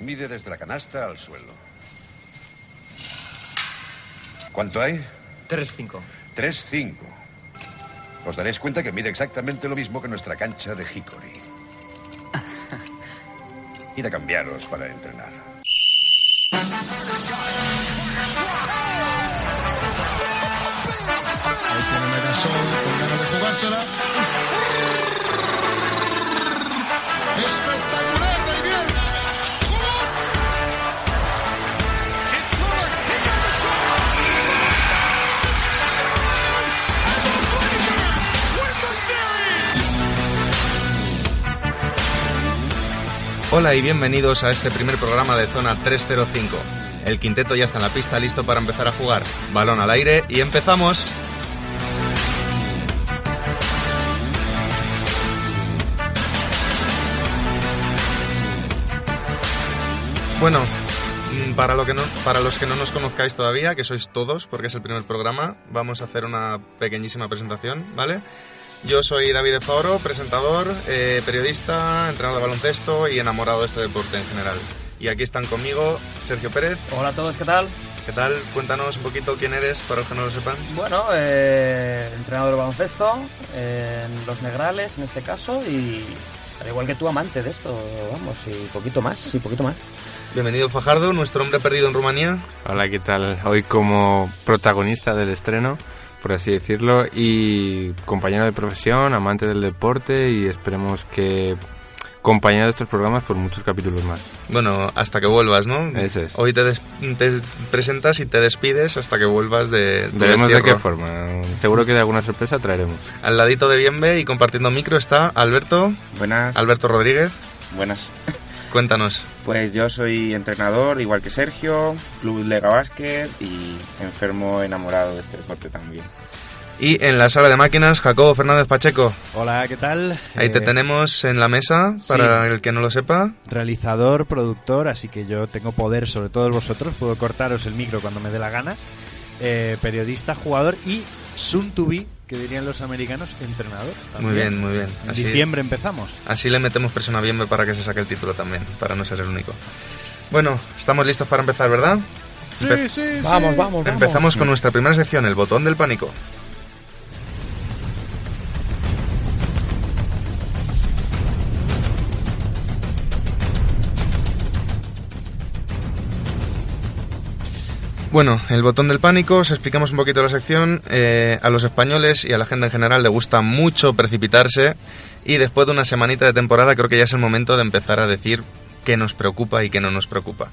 Mide desde la canasta al suelo. ¿Cuánto hay? 3-5. 3-5. Os daréis cuenta que mide exactamente lo mismo que nuestra cancha de Hickory. Id a cambiaros para entrenar. Ahí tiene Megasol con ganas de jugársela. Hola y bienvenidos a este primer programa de Zona 305. El quinteto ya está en la pista listo para empezar a jugar. Balón al aire y empezamos. Bueno, mm, para, lo que no, para los que no nos conozcáis todavía, que sois todos, porque es el primer programa, vamos a hacer una pequeñísima presentación, ¿vale? Yo soy David de Faoro, presentador, eh, periodista, entrenador de baloncesto y enamorado de este deporte en general. Y aquí están conmigo Sergio Pérez. Hola a todos, ¿qué tal? ¿Qué tal? Cuéntanos un poquito quién eres, para los que no lo sepan. Bueno, eh, entrenador de baloncesto en Los Negrales en este caso y al igual que tú amante de esto, vamos, y poquito más, y poquito más. Bienvenido Fajardo, nuestro hombre perdido en Rumanía. Hola, ¿qué tal? Hoy como protagonista del estreno, por así decirlo, y compañero de profesión, amante del deporte y esperemos que compañero de estos programas por muchos capítulos más. Bueno, hasta que vuelvas, ¿no? Ese es. Hoy te, des- te presentas y te despides hasta que vuelvas de... tu Veremos de qué forma. Seguro que de alguna sorpresa traeremos. Al ladito de Bienve y compartiendo micro está Alberto, Buenas. Alberto Rodríguez. Buenas. Cuéntanos. Pues yo soy entrenador, igual que Sergio, Club Lega Básquet y enfermo enamorado de este deporte también. Y en la sala de máquinas, Jacobo Fernández Pacheco. Hola, ¿qué tal? Ahí te Eh, tenemos en la mesa, sí. para el que no lo sepa. Realizador, productor, así que yo tengo poder sobre todos vosotros, puedo cortaros el micro cuando me dé la gana. Eh, periodista, jugador y soon to be, que dirían los americanos, entrenador. Muy también. bien, muy bien. En Así, diciembre empezamos. así le metemos presión a Bienve para que se saque el título también, para no ser el único. Bueno, estamos listos para empezar, ¿verdad? Empe- Sí, sí, Vamos, sí. vamos, vamos. Empezamos con nuestra primera sección, el botón del pánico. Bueno, el botón del pánico, os explicamos un poquito la sección. Eh, a los españoles y a la gente en general le gusta mucho precipitarse y después de una semanita de temporada creo que ya es el momento de empezar a decir qué nos preocupa y qué no nos preocupa.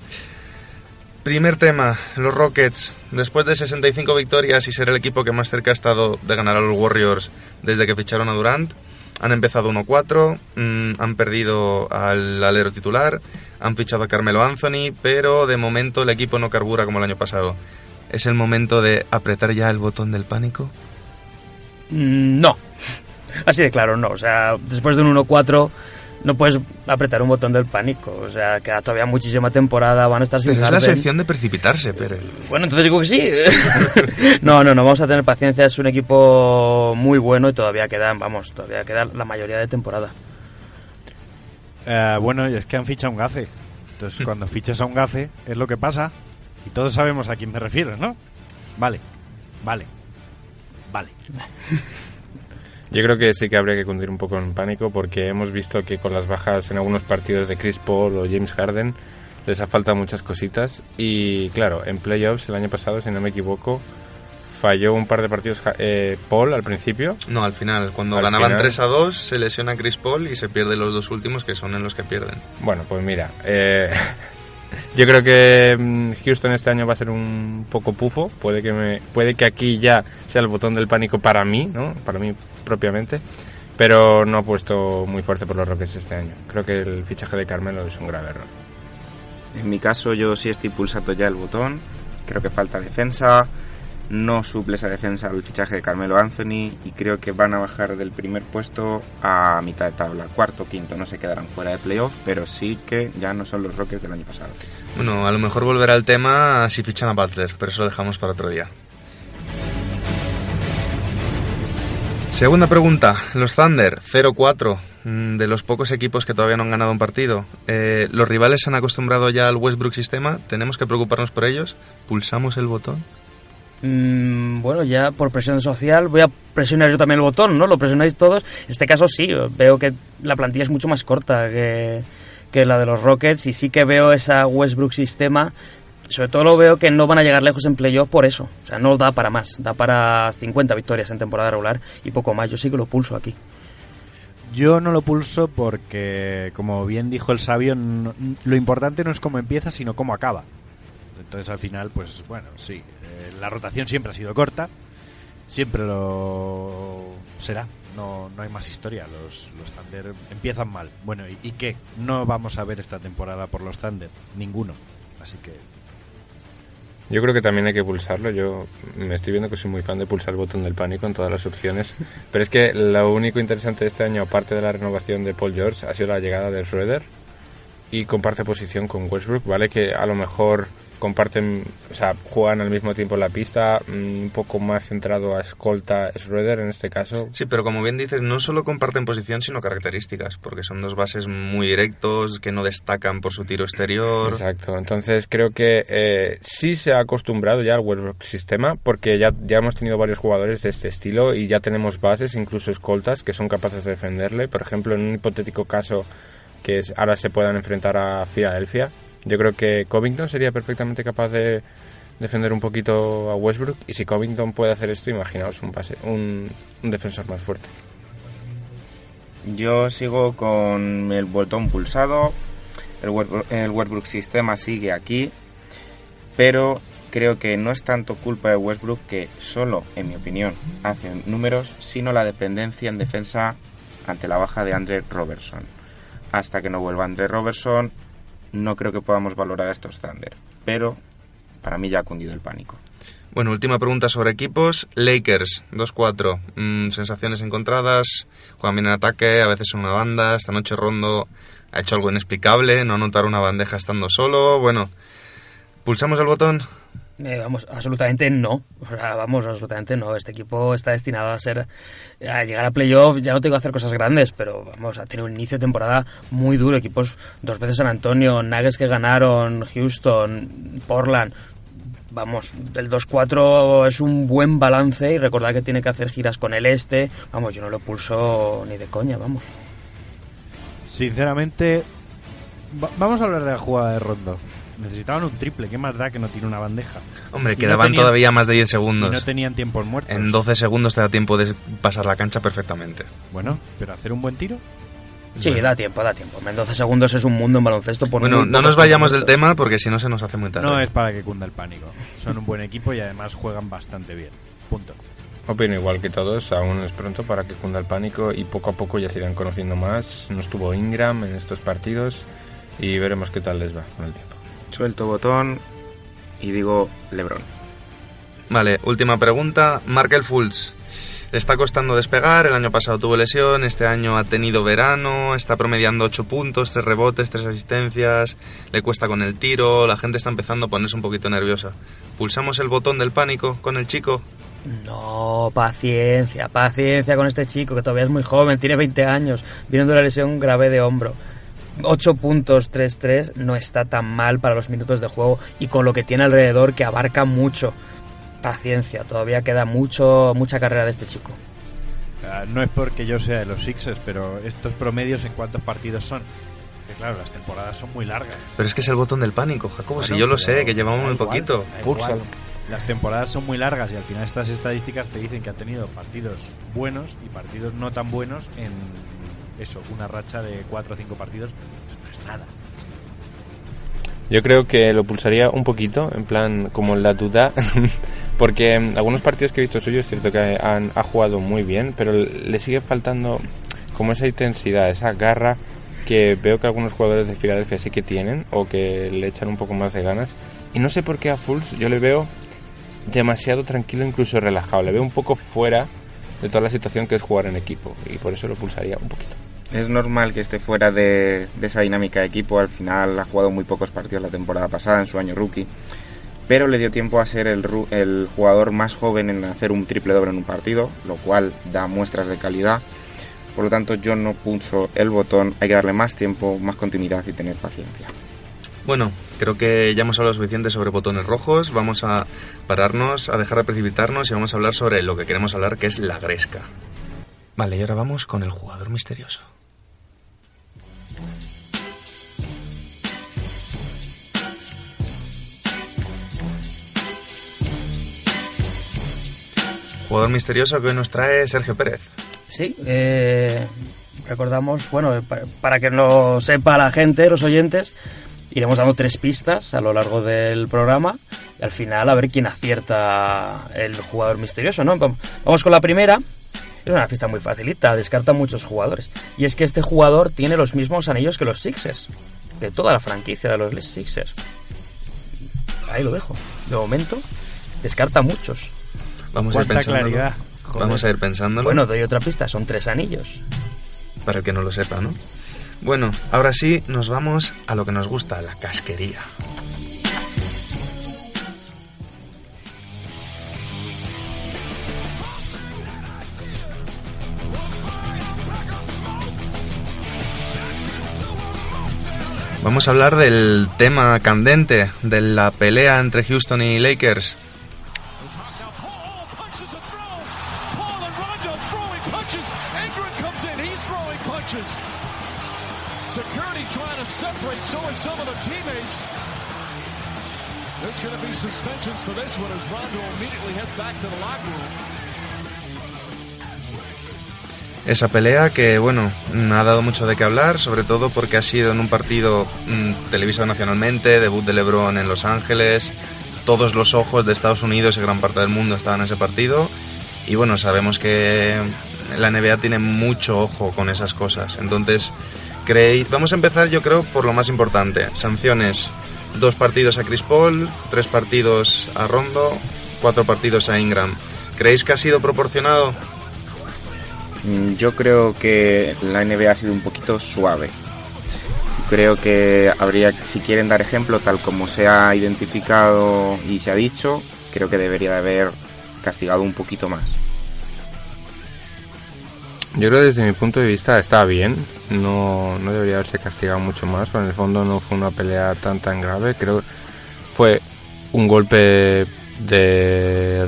Primer tema, los Rockets. Después de 65 victorias y ser el equipo que más cerca ha estado de ganar a los Warriors desde que ficharon a Durant, han empezado 1-4, mm, han perdido al alero titular, han fichado a Carmelo Anthony, pero de momento el equipo no carbura como el año pasado. ¿Es el momento de apretar ya el botón del pánico? Mm, no. Así de claro, no. O sea, después de un 1-4 no puedes apretar un botón del pánico. O sea, queda todavía muchísima temporada, van a estar sin Pero es la sección de precipitarse, pero... Bueno, entonces digo que sí. no, no, no, vamos a tener paciencia. Es un equipo muy bueno y todavía quedan, vamos, todavía queda la mayoría de temporada. Eh, bueno, y es que han fichado un gafe. Entonces, cuando fichas a un gafe, es lo que pasa. Y todos sabemos a quién me refiero, ¿no? Vale, vale, vale. Yo creo que sí que habría que cundir un poco en pánico porque hemos visto que con las bajas en algunos partidos de Chris Paul o James Harden les ha faltado muchas cositas y claro, en playoffs el año pasado, si no me equivoco, falló un par de partidos eh, Paul al principio. No, al final, cuando Al ganaban final. 3 a 2, se lesiona Chris Paul y se pierde los dos últimos que son en los que pierden. Bueno, pues mira, eh, yo creo que mm, Houston este año va a ser un poco pufo. Puede que me, puede que aquí ya sea el botón del pánico para mí, ¿no? Para mí propiamente. Pero no ha puesto muy fuerte por los Rockets este año. Creo que el fichaje de Carmelo es un grave error. En mi caso yo sí estoy pulsando ya el botón, creo que falta defensa, no suple esa defensa el fichaje de Carmelo Anthony y creo que van a bajar del primer puesto a mitad de tabla, cuarto, quinto, no se quedarán fuera de playoff, pero sí que ya no son los Rockets del año pasado. Bueno, a lo mejor volverá el tema si fichan a Butler, pero eso lo dejamos para otro día. Segunda pregunta. Los Thunder, 0-4. mm, De los pocos equipos que todavía no han ganado un partido. Eh, ¿Los rivales se han acostumbrado ya al Westbrook sistema? ¿Tenemos que preocuparnos por ellos? ¿Pulsamos el botón? Mm, bueno, ya por presión social voy a presionar yo también el botón, ¿no? Lo presionáis todos. En este caso sí, veo que la plantilla es mucho más corta que, la de los Rockets y sí que veo esa Westbrook sistema. Sobre todo lo veo que no van a llegar lejos en playoff por eso. O sea, no da para más. Da para 50 victorias en temporada regular y poco más. Yo sí que lo pulso aquí. Yo no lo pulso porque, como bien dijo el sabio, lo importante no es cómo empieza, sino cómo acaba. Entonces, al final, pues bueno, sí. Eh, la rotación siempre ha sido corta, siempre lo será. No, no hay más historia. Los, los Thunder empiezan mal. Bueno, ¿y, ¿y qué? No vamos a ver esta temporada por los Thunder. Ninguno. Así que Yo creo que también hay que pulsarlo. Yo me estoy viendo que soy muy fan de pulsar el botón del pánico en todas las opciones. Pero es que lo único interesante de este año, aparte de la renovación de Paul George, ha sido la llegada de Schroeder. Y comparte posición con Westbrook, ¿vale? Que a lo mejor comparten, o sea, juegan al mismo tiempo la pista, mm, un poco más centrado a escolta Schroeder en este caso. Sí, pero como bien dices, no solo comparten posición, sino características, porque son dos bases muy directos, que no destacan por su tiro exterior. Exacto, entonces creo que eh, sí se ha acostumbrado ya al Westbrook sistema porque ya, ya hemos tenido varios jugadores de este estilo y ya tenemos bases, incluso escoltas, que son capaces de defenderle. Por ejemplo, en un hipotético caso que es, ahora se puedan enfrentar a Filadelfia, yo creo que Covington sería perfectamente capaz de defender un poquito a Westbrook y si Covington puede hacer esto, imaginaos un, base, un, defensor más fuerte. Yo sigo con el botón pulsado. El, Westbrook- el Westbrook sistema sigue aquí. Pero creo que no es tanto culpa de Westbrook que solo, en mi opinión, hacen números, sino la dependencia en defensa ante la baja de Andre Robertson. Hasta que no vuelva Andre Robertson, no creo que podamos valorar a estos Thunder. Pero para mí ya ha cundido el pánico. Bueno, última pregunta sobre equipos. Lakers, 2-4. Mm, sensaciones encontradas. Juegan bien en ataque, a veces son una banda. Esta noche Rondo ha hecho algo inexplicable, no anotar una bandeja estando solo. Bueno, ¿pulsamos el botón? Eh, vamos, absolutamente no. O sea, vamos, absolutamente no. Este equipo está destinado a ser a llegar a playoff. Ya no tengo que hacer cosas grandes, pero vamos, a tener un inicio de temporada muy duro. Equipos dos veces San Antonio, Nuggets que ganaron, Houston, Portland. Vamos, el 2-4 es un buen balance y recordar que tiene que hacer giras con el este. Vamos, yo no lo pulso ni de coña, vamos. Sinceramente, va- vamos a hablar de la jugada de Rondo. Necesitaban un triple, ¿qué más da que no tiene una bandeja? Hombre, Y no quedaban tenían- todavía más de 10 Y segundos. no tenían tiempos muertos. En 12 segundos te da tiempo de pasar la cancha perfectamente. Bueno, pero hacer un buen tiro. Sí, Bueno. da tiempo, da tiempo. En 12 segundos es un mundo en baloncesto. por Bueno, no nos vayamos del tema porque si no se nos hace muy tarde. No es para que cunda el pánico. Son un buen equipo y además juegan bastante bien. Punto. Opino igual que todos, aún es pronto para que cunda el pánico y poco a poco ya se irán conociendo más. No estuvo Ingram en estos partidos y veremos qué tal les va con el tiempo. Suelto botón y digo LeBron. Vale, última pregunta. Markel Fultz. Le está costando despegar. El año pasado tuvo lesión. Este año ha tenido verano. Está promediando 8 puntos, 3 rebotes, 3 asistencias. Le cuesta con el tiro. La gente está empezando a ponerse un poquito nerviosa. ¿Pulsamos el botón del pánico con el chico? No, paciencia, paciencia con este chico que todavía es muy joven, tiene 20 años, viene de una lesión grave de hombro. 8 puntos 3-3 no está tan mal para los minutos de juego y con lo que tiene alrededor que abarca mucho. Paciencia, todavía queda mucho mucha carrera de este chico. Ah, No es porque yo sea de los Sixers, pero estos promedios en cuántos partidos son. Que claro, las temporadas son muy largas. Pero es que es el botón del pánico, Jacobo. si yo lo sé, que llevamos muy igual, poquito. Púlsalo. Las temporadas son muy largas y al final estas estadísticas te dicen que ha tenido partidos buenos y partidos no tan buenos en eso, una racha de 4 o 5 partidos. Eso no es nada. Yo creo que lo pulsaría un poquito, en plan como la duda, porque en algunos partidos que he visto suyos es cierto que han, ha jugado muy bien, pero le sigue faltando como esa intensidad, esa garra que veo que algunos jugadores de Filadelfia sí que tienen o que le echan un poco más de ganas. Y no sé por qué a Fultz yo le veo demasiado tranquilo, incluso relajado. Le veo un poco fuera de toda la situación que es jugar en equipo y por eso lo pulsaría un poquito. Es normal que esté fuera de, de esa dinámica de equipo. Al final ha jugado muy pocos partidos la temporada pasada en su año rookie. pero le dio tiempo a ser el, el jugador más joven en hacer un triple doble en un partido, lo cual da muestras de calidad. Por lo tanto, yo no pulso el botón, hay que darle más tiempo, más continuidad y tener paciencia. Bueno, creo que ya hemos hablado suficiente sobre botones rojos. Vamos a pararnos, a dejar de precipitarnos y vamos a hablar sobre lo que queremos hablar, que es la gresca. Vale, y ahora vamos con el jugador misterioso. Jugador misterioso que hoy nos trae Sergio Pérez. Sí, eh, recordamos, bueno, pa- para que no sepa la gente, los oyentes, iremos dando tres pistas a lo largo del programa y al final a ver quién acierta el jugador misterioso, ¿no? Vam- Vamos con la primera. Es una pista muy facilita, descarta muchos jugadores. Y es que este jugador tiene los mismos anillos que los Sixers, que toda la franquicia de los Sixers. Ahí lo dejo. De momento, descarta muchos. Vamos a ir claridad. Vamos a ir pensándolo. Bueno, doy otra pista, son tres anillos. para el que no lo sepa, ¿no? Bueno, ahora sí nos vamos a lo que nos gusta, la casquería. Vamos a hablar del tema candente, de la pelea entre Houston y Lakers. There's going to be suspensions for this one as Rondo immediately heads back to the locker room. Esa pelea que, bueno, mm, ha dado mucho de qué hablar, sobre todo porque ha sido en un partido mm, televisado nacionalmente, debut de LeBron en Los Ángeles, todos los ojos de Estados Unidos y gran parte del mundo estaban en ese partido. Y bueno, sabemos que la NBA tiene mucho ojo con esas cosas. Entonces, creéis, vamos a empezar yo creo por lo más importante. Sanciones. Dos partidos a Chris Paul, tres partidos a Rondo, cuatro partidos a Ingram. ¿Creéis que ha sido proporcionado? Mm, Yo creo que la NBA ha sido un poquito suave. Creo que habría, si quieren dar ejemplo, tal como se ha identificado y se ha dicho, creo que debería de haber castigado un poquito más. Yo creo que desde mi punto de vista está bien. No, no debería haberse castigado mucho más. Pero en el fondo no fue una pelea tan tan grave. Creo que fue un golpe de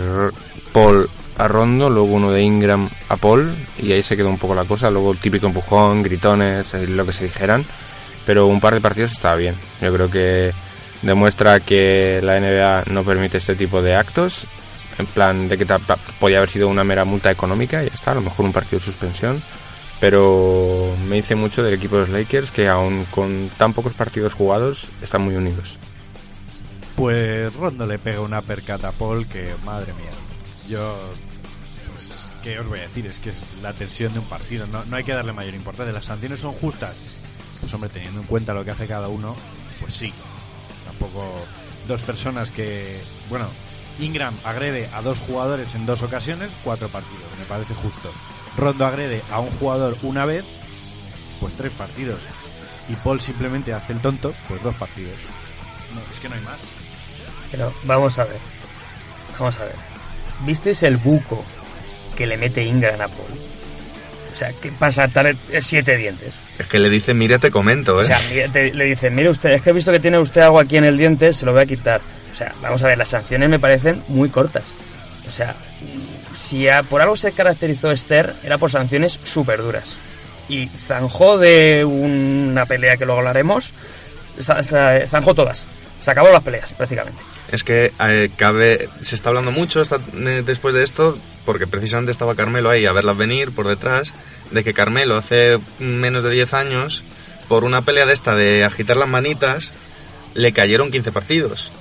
Paul a Rondo, luego uno de Ingram a Paul y ahí se quedó un poco la cosa. Luego el típico empujón, gritones, eh, lo que se dijeran. Pero un par de partidos estaba bien. Yo creo que demuestra que la NBA no permite este tipo de actos en plan de que podía haber sido una mera multa económica y ya está, a lo mejor un partido de suspensión, pero me dice mucho del equipo de los Lakers que aún con tan pocos partidos jugados están muy unidos. Pues Rondo le pega una percata a Paul que, madre mía, yo... ¿qué os voy a decir? Es que es la tensión de un partido, no, no hay que darle mayor importancia. ¿Las sanciones son justas? Pues hombre, teniendo en cuenta lo que hace cada uno, pues sí. Tampoco dos personas que... Bueno, Ingram agrede a dos jugadores en dos ocasiones, cuatro partidos, me parece justo. Rondo agrede a un jugador una vez, pues tres partidos. Y Paul simplemente hace el tonto, pues dos partidos. No, es que no hay más. Pero vamos a ver. Vamos a ver. ¿Visteis el buco que le mete Ingram a Paul? O sea, que pasa tal siete dientes. Es que le dice, mira, te comento, ¿eh? O sea, te- le dice, mire usted, es que he visto que tiene usted algo aquí en el diente, se lo voy a quitar. O sea, vamos a ver, las sanciones me parecen muy cortas. O sea, si a- por algo se caracterizó Esther, era por sanciones súper duras. Y zanjó de una pelea que luego hablaremos, zanjó todas. Se acabó las peleas, prácticamente. Es que eh, cabe, se está hablando mucho eh, después de esto, porque precisamente estaba Carmelo ahí a verlas venir por detrás, de que Carmelo hace menos de 10 años, por una pelea de esta de agitar las manitas, le cayeron 15 partidos.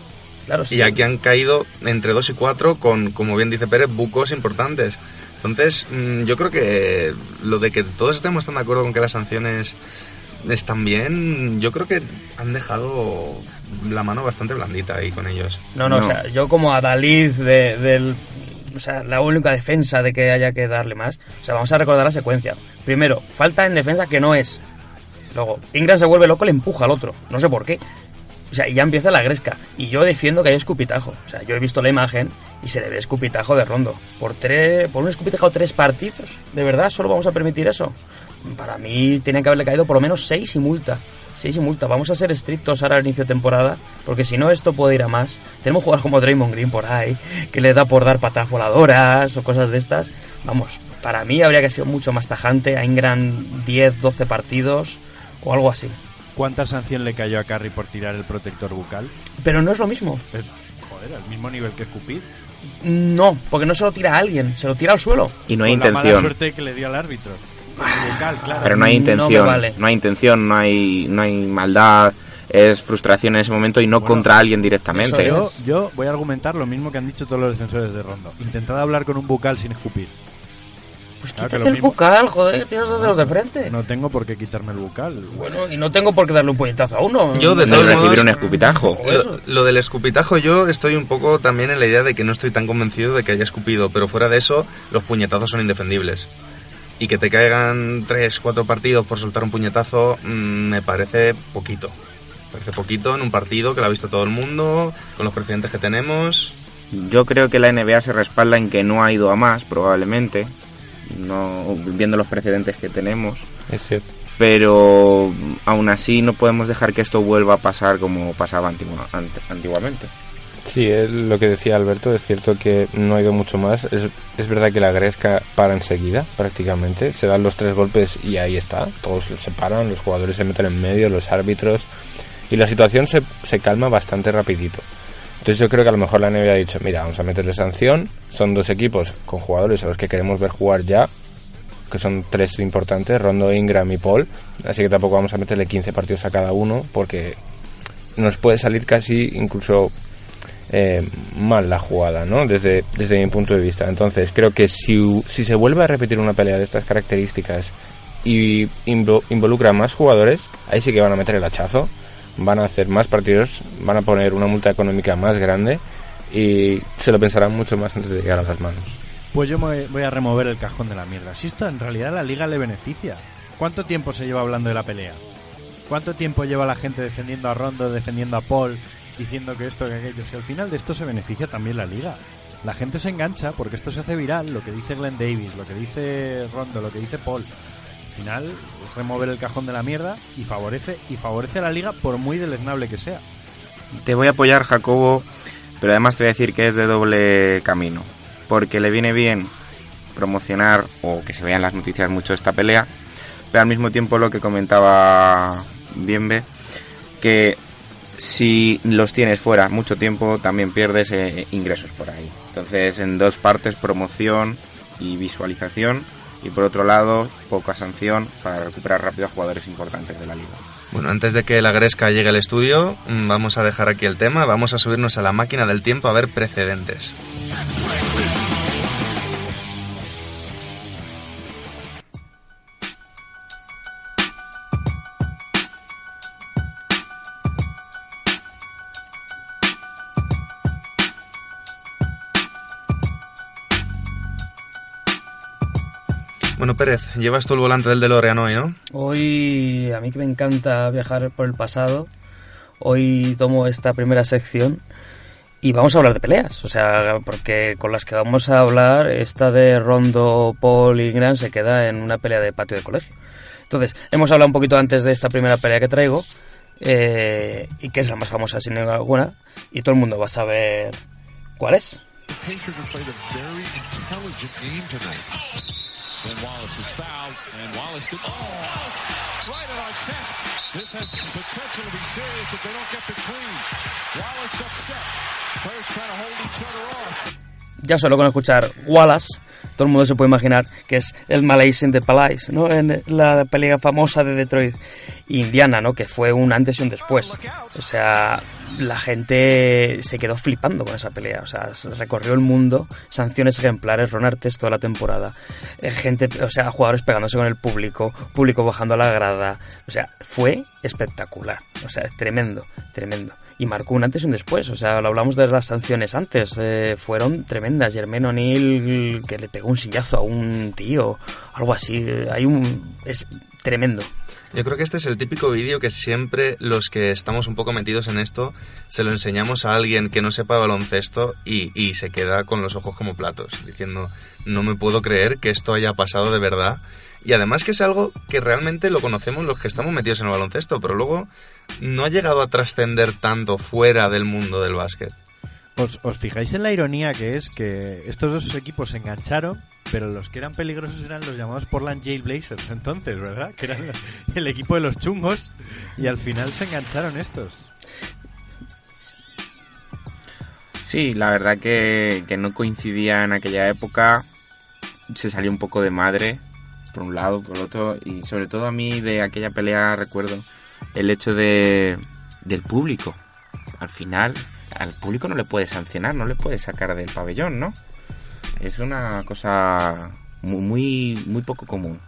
Claro, sí. Y aquí han caído entre 2 y 4 con, como bien dice Pérez, bucos importantes. Entonces, mm, yo creo que lo de que todos estemos tan de acuerdo con que las sanciones están bien, yo creo que han dejado la mano bastante blandita ahí con ellos. No, no, No. o sea, yo como a Dalid de, del... O sea, la única defensa de que haya que darle más. O sea, vamos a recordar la secuencia. Primero, falta en defensa que no es. Luego, Ingram se vuelve loco y le empuja al otro. No sé por qué. O sea, y ya empieza la gresca. Y yo defiendo que hay escupitajo. O sea, yo he visto la imagen y se le ve escupitajo de rondo. Por, tres, por un escupitajo tres partidos, ¿de verdad solo vamos a permitir eso? Para mí tiene que haberle caído por lo menos seis y multa. Seis y multa. Vamos a ser estrictos ahora al inicio de temporada, porque si no esto puede ir a más. Tenemos jugadores como Draymond Green por ahí, que le da por dar patas voladoras o cosas de estas. Vamos, para mí habría que ser mucho más tajante. A Ingram 10, 12 partidos o algo así. ¿Cuánta sanción le cayó a Carry por tirar el protector bucal? Pero no es lo mismo. Es, joder, al mismo nivel que escupir. No, porque no se lo tira a alguien, se lo tira al suelo. Y no hay Con la mala intención. suerte que le dio al árbitro. Claro. Pero no hay No intención. vale. No hay intención, no hay, no hay maldad. Es frustración en ese momento y no Bueno, contra alguien directamente. Yo, yo voy a argumentar lo mismo que han dicho todos los defensores de Rondo. Intentad hablar con un bucal sin escupir. Pues Claro quítate el mismo. bucal, joder, que tienes dos dedos de frente. No tengo por qué quitarme el bucal. Bueno, y no tengo por qué darle un puñetazo a uno. Yo, de No recibir modos, un escupitajo. Lo, lo del escupitajo yo estoy un poco también en la idea de que no estoy tan convencido de que haya escupido, pero fuera de eso los puñetazos son indefendibles. Y que te caigan 3, 4 partidos por soltar un puñetazo mm, me parece poquito. Me parece poquito en un partido que lo ha visto todo el mundo, con los precedentes que tenemos. Yo creo que la NBA se respalda en que no ha ido a más, probablemente. No, viendo los precedentes que tenemos. Es cierto. Pero aún así no podemos dejar que esto vuelva a pasar como pasaba antiguamente. Sí, es lo que decía Alberto, es cierto que no ha ido mucho más. Es, es verdad que la Gresca para enseguida, prácticamente. Se dan los tres golpes y ahí está. Todos se paran, los jugadores se meten en medio, los árbitros. Y la situación se, se calma bastante rapidito. Entonces yo creo que a lo mejor la NBA ha dicho, mira, vamos a meterle sanción. Son dos equipos con jugadores a los que queremos ver jugar ya, que son tres importantes, Rondo, Ingram y Paul. Así que tampoco vamos a meterle 15 partidos a cada uno porque nos puede salir casi incluso eh, mal la jugada, ¿no? Desde, desde mi punto de vista. Entonces, creo que si, si se vuelve a repetir una pelea de estas características y invo- involucra más jugadores, ahí sí que van a meter el hachazo, van a hacer más partidos, van a poner una multa económica más grande y se lo pensarán mucho más antes de llegar a las manos. Pues yo me voy a remover el cajón de la mierda. Si esto en realidad la liga le beneficia. ¿Cuánto tiempo se lleva hablando de la pelea? ¿Cuánto tiempo lleva la gente defendiendo a Rondo, defendiendo a Paul, diciendo que esto, que aquello? Si al final de esto se beneficia también la liga. La gente se engancha porque esto se hace viral, lo que dice Glenn Davis, lo que dice Rondo, lo que dice Paul. Al final es remover el cajón de la mierda y favorece y favorece a la liga por muy deleznable que sea. Te voy a apoyar, Jacobo, pero además te voy a decir que es de doble camino. Porque le viene bien promocionar o que se vean las noticias mucho esta pelea, pero al mismo tiempo lo que comentaba Bienve, que si los tienes fuera mucho tiempo también pierdes eh, ingresos por ahí. Entonces en dos partes promoción y visualización y por otro lado poca sanción para recuperar rápido a jugadores importantes de la liga. Bueno, antes de que la Gresca llegue al estudio, mm, vamos a dejar aquí el tema, vamos a subirnos a la máquina del tiempo a ver precedentes. Pérez, llevas tú el volante del DeLorean hoy, ¿no? Hoy, a mí que me encanta viajar por el pasado, hoy tomo esta primera sección y vamos a hablar de peleas. O sea, porque con las que vamos a hablar, esta de Rondo, Paul y Gran se queda en una pelea de patio de colegio. Entonces, hemos hablado un poquito antes de esta primera pelea que traigo, eh, y que es la más famosa sin duda alguna, y todo el mundo va a saber cuál es. Then Wallace is fouled, and Wallace did. Oh, Wallace right at our chest. This has potential to be serious if they don't get between. Wallace upset. Players trying to hold each other off. Ya solo con escuchar Wallace, todo el mundo se puede imaginar que es el Malaysian de Palais, ¿no? En la pelea famosa de Detroit Indiana, ¿no? Que fue un antes y un después. O sea, la gente se quedó flipando con esa pelea. O sea, se recorrió el mundo, sanciones ejemplares, Ron Artest toda la temporada. Eh, gente, o sea, jugadores pegándose con el público, público bajando a la grada. O sea, fue espectacular. O sea, tremendo, tremendo y marcó un antes y un después. O sea, lo hablamos de las sanciones antes, eh, fueron tremendas. Germain O'Neill que le pegó un sillazo a un tío, algo así. Hay un. Es tremendo. Yo creo que este es el típico vídeo que siempre los que estamos un poco metidos en esto se lo enseñamos a alguien que no sepa baloncesto y, y se queda con los ojos como platos, diciendo, no me puedo creer que esto haya pasado de verdad. Y además que es algo que realmente lo conocemos los que estamos metidos en el baloncesto, pero luego no ha llegado a trascender tanto fuera del mundo del básquet. ¿Os, os fijáis en la ironía que es que estos dos equipos se engancharon, pero los que eran peligrosos eran los llamados Portland Jailblazers entonces, ¿verdad? Que eran el equipo de los chungos y al final se engancharon estos. Sí, la verdad que, que no coincidía en aquella época. Se salió un poco de madre, por un lado, por otro. Y sobre todo a mí de aquella pelea recuerdo el hecho de del público. Al final, al público no le puede sancionar, no le puede sacar del pabellón, ¿no? Es una cosa muy, muy, muy poco común.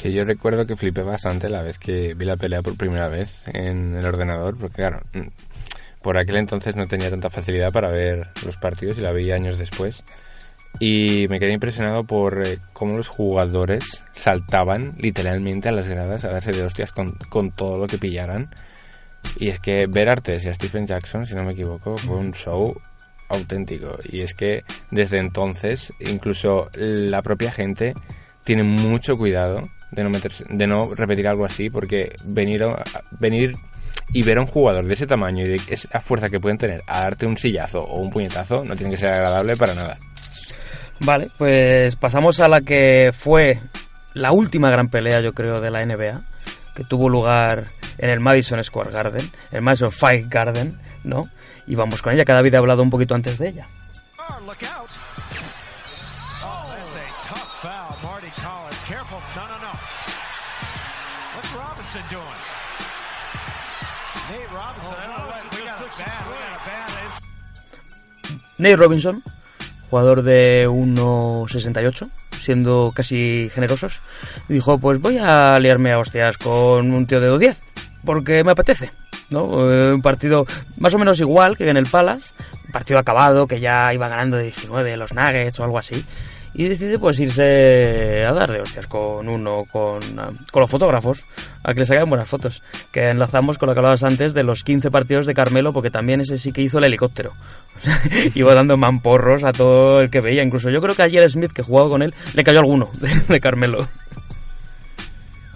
Que yo recuerdo que flipé bastante la vez que vi la pelea por primera vez en el ordenador, porque claro, mm, por aquel entonces no tenía tanta facilidad para ver los partidos y la vi años después. Y me quedé impresionado por eh, cómo los jugadores saltaban literalmente a las gradas a darse de hostias con, con todo lo que pillaran. Y es que ver a Artes y a Stephen Jackson, si no me equivoco, fue un show auténtico. Y es que desde entonces, incluso la propia gente tiene mucho cuidado de no meterse, de no repetir algo así, porque venir, venir y ver a un jugador de ese tamaño y de esa fuerza que pueden tener a darte un sillazo o un puñetazo no tiene que ser agradable para nada. Vale, pues pasamos a la que fue la última gran pelea, yo creo, de la NBA, que tuvo lugar en el Madison Square Garden, el Madison Fight Garden, ¿no? Y vamos con ella, que David ha hablado un poquito antes de ella. Nate Robinson. Jugador de 1.68, siendo casi generosos, dijo, pues voy a liarme a hostias con un tío de 2.10, porque me apetece. ¿no? Eh, Un partido más o menos igual que en el Palace, un partido acabado, que ya iba ganando de 19 los Nuggets o algo así, y decide pues irse a dar de hostias con uno, con, con los fotógrafos, a que le sacan buenas fotos, que enlazamos con lo que hablabas antes de los 15 partidos de Carmelo, porque también ese sí que hizo el helicóptero. Iba dando mamporros a todo el que veía, incluso yo creo que ayer Smith, que jugaba con él, le cayó alguno de, de Carmelo.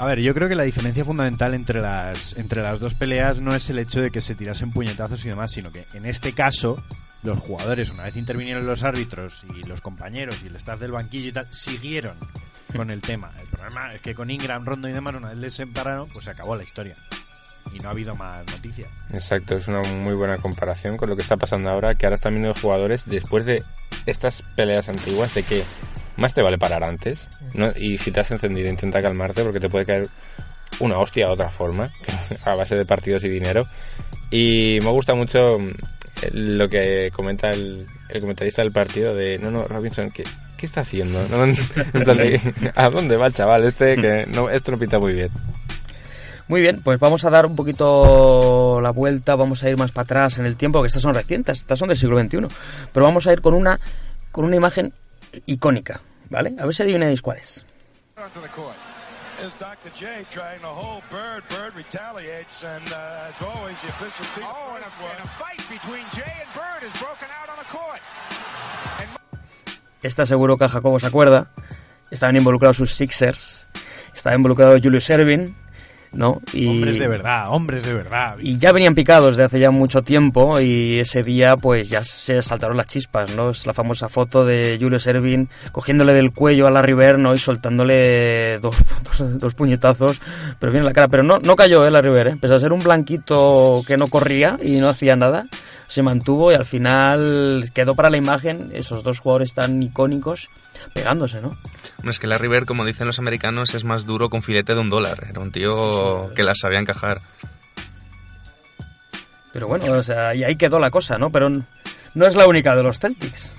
A ver, yo creo que la diferencia fundamental entre las, entre las dos peleas no es el hecho de que se tirasen puñetazos y demás, sino que en este caso los jugadores, una vez intervinieron los árbitros y los compañeros y el staff del banquillo y tal, siguieron con el tema. El problema es que con Ingram, Rondo y demás, una vez les separaron, pues se acabó la historia. Y no ha habido más noticias. Exacto, es una muy buena comparación con lo que está pasando ahora, que ahora están viendo los jugadores después de estas peleas antiguas de que más te vale parar antes, ¿no? Y si te has encendido, intenta calmarte porque te puede caer una hostia de otra forma, a base de partidos y dinero. Y me gusta mucho lo que comenta el, el comentarista del partido de, no, no, Robinson, ¿qué, qué está haciendo? ¿No? En plan de, ¿A dónde va el chaval este? Que no, esto no pinta muy bien. Muy bien, pues vamos a dar un poquito la vuelta, vamos a ir más para atrás en el tiempo, que estas son recientes, estas son del siglo XXI. Pero vamos a ir con una, con una imagen icónica, ¿vale? A ver si adivináis cuál es. Onto the court. Is Dr. J trying to hold Bird. Bird retaliates, and uh, as always, the official team. Oh, and a, and a fight between Jay and Bird is broken out on the court. Esta seguro que Jacobo se acuerda. Estaban involucrados sus Sixers, estaba involucrado Julius Erving, ¿no? Y, Hombres de verdad, hombres de verdad. Y ya venían picados de hace ya mucho tiempo y ese día pues ya se saltaron las chispas, ¿no? Es la famosa foto de Julius Erving cogiéndole del cuello a Larry Bird, ¿no? Y soltándole dos, dos, dos puñetazos, pero bien en la cara. Pero no, no cayó, ¿eh? Larry Bird, ¿eh? Pese a ser un blanquito que no corría y no hacía nada, se mantuvo y al final quedó para la imagen esos dos jugadores tan icónicos pegándose, ¿no? No, es que Larry Bird, como dicen los americanos, es más duro con filete de un dólar. Era un tío que la sabía encajar. Pero bueno, o sea, y ahí quedó la cosa, ¿no? Pero no es la única de los Celtics.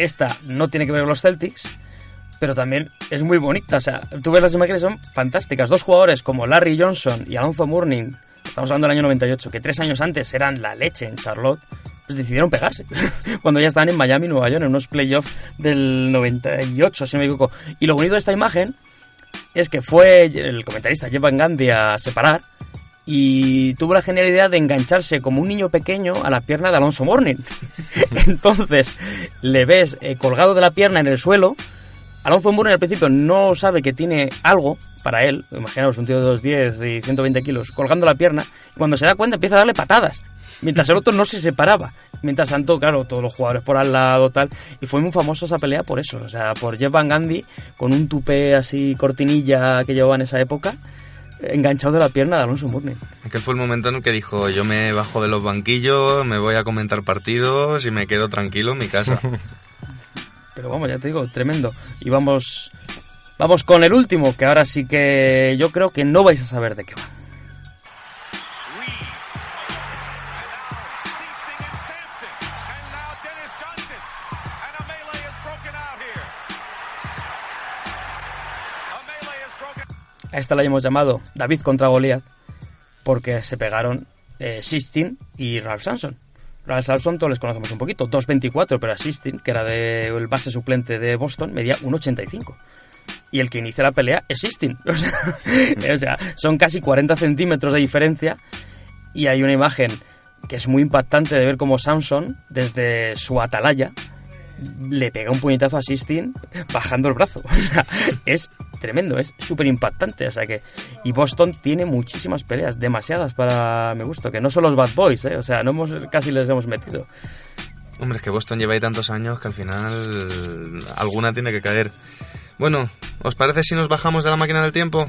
Esta no tiene que ver con los Celtics, pero también es muy bonita. O sea, tú ves las imágenes, son fantásticas. Dos jugadores como Larry Johnson y Alonso Mourning, estamos hablando del año 98, que tres años antes eran la leche en Charlotte, pues decidieron pegarse. Cuando ya estaban en Miami, Nueva York, en unos playoffs del 98, si me equivoco. Y lo bonito de esta imagen es que fue el comentarista Jeff Van Gundy a separar y tuvo la genial idea de engancharse como un niño pequeño a la pierna de Alonso Morning. Entonces, le ves eh, colgado de la pierna en el suelo. Alonso Morning al principio no sabe que tiene algo para él, imaginaos un tío de 210 y 120 kilos, colgando la pierna, y cuando se da cuenta empieza a darle patadas, mientras el otro no se separaba. Mientras tanto, claro, todos los jugadores por al lado, tal, y fue muy famosa esa pelea por eso, o sea, por Jeff Van Gundy, con un tupé así cortinilla que llevaba en esa época, enganchado de la pierna de Alonso Mourning. Aquel fue el momento en el que dijo, yo me bajo de los banquillos, me voy a comentar partidos y me quedo tranquilo en mi casa. Pero vamos, ya te digo, tremendo. Y vamos, vamos con el último, que ahora sí que yo creo que no vais a saber de qué va. A esta la hemos llamado David contra Goliath porque se pegaron eh, y Ralph Samson. Ralph Samson todos les conocemos un poquito, 2.24, pero a Sistine, que era de, el base suplente de Boston, medía 1.85. Y el que inicia la pelea es Sistine. O sea, o sea, son casi 40 centímetros de diferencia y hay una imagen que es muy impactante de ver cómo Samson, desde su atalaya, le pega un puñetazo a Sistine bajando el brazo. O sea, es tremendo, es súper impactante. O sea que. Y Boston tiene muchísimas peleas, demasiadas para mi gusto, que no son los Bad Boys, ¿eh? O sea, no hemos, casi les hemos metido. Hombre, es que Boston lleva ahí tantos años que al final alguna tiene que caer. Bueno, ¿os parece si nos bajamos de la máquina del tiempo?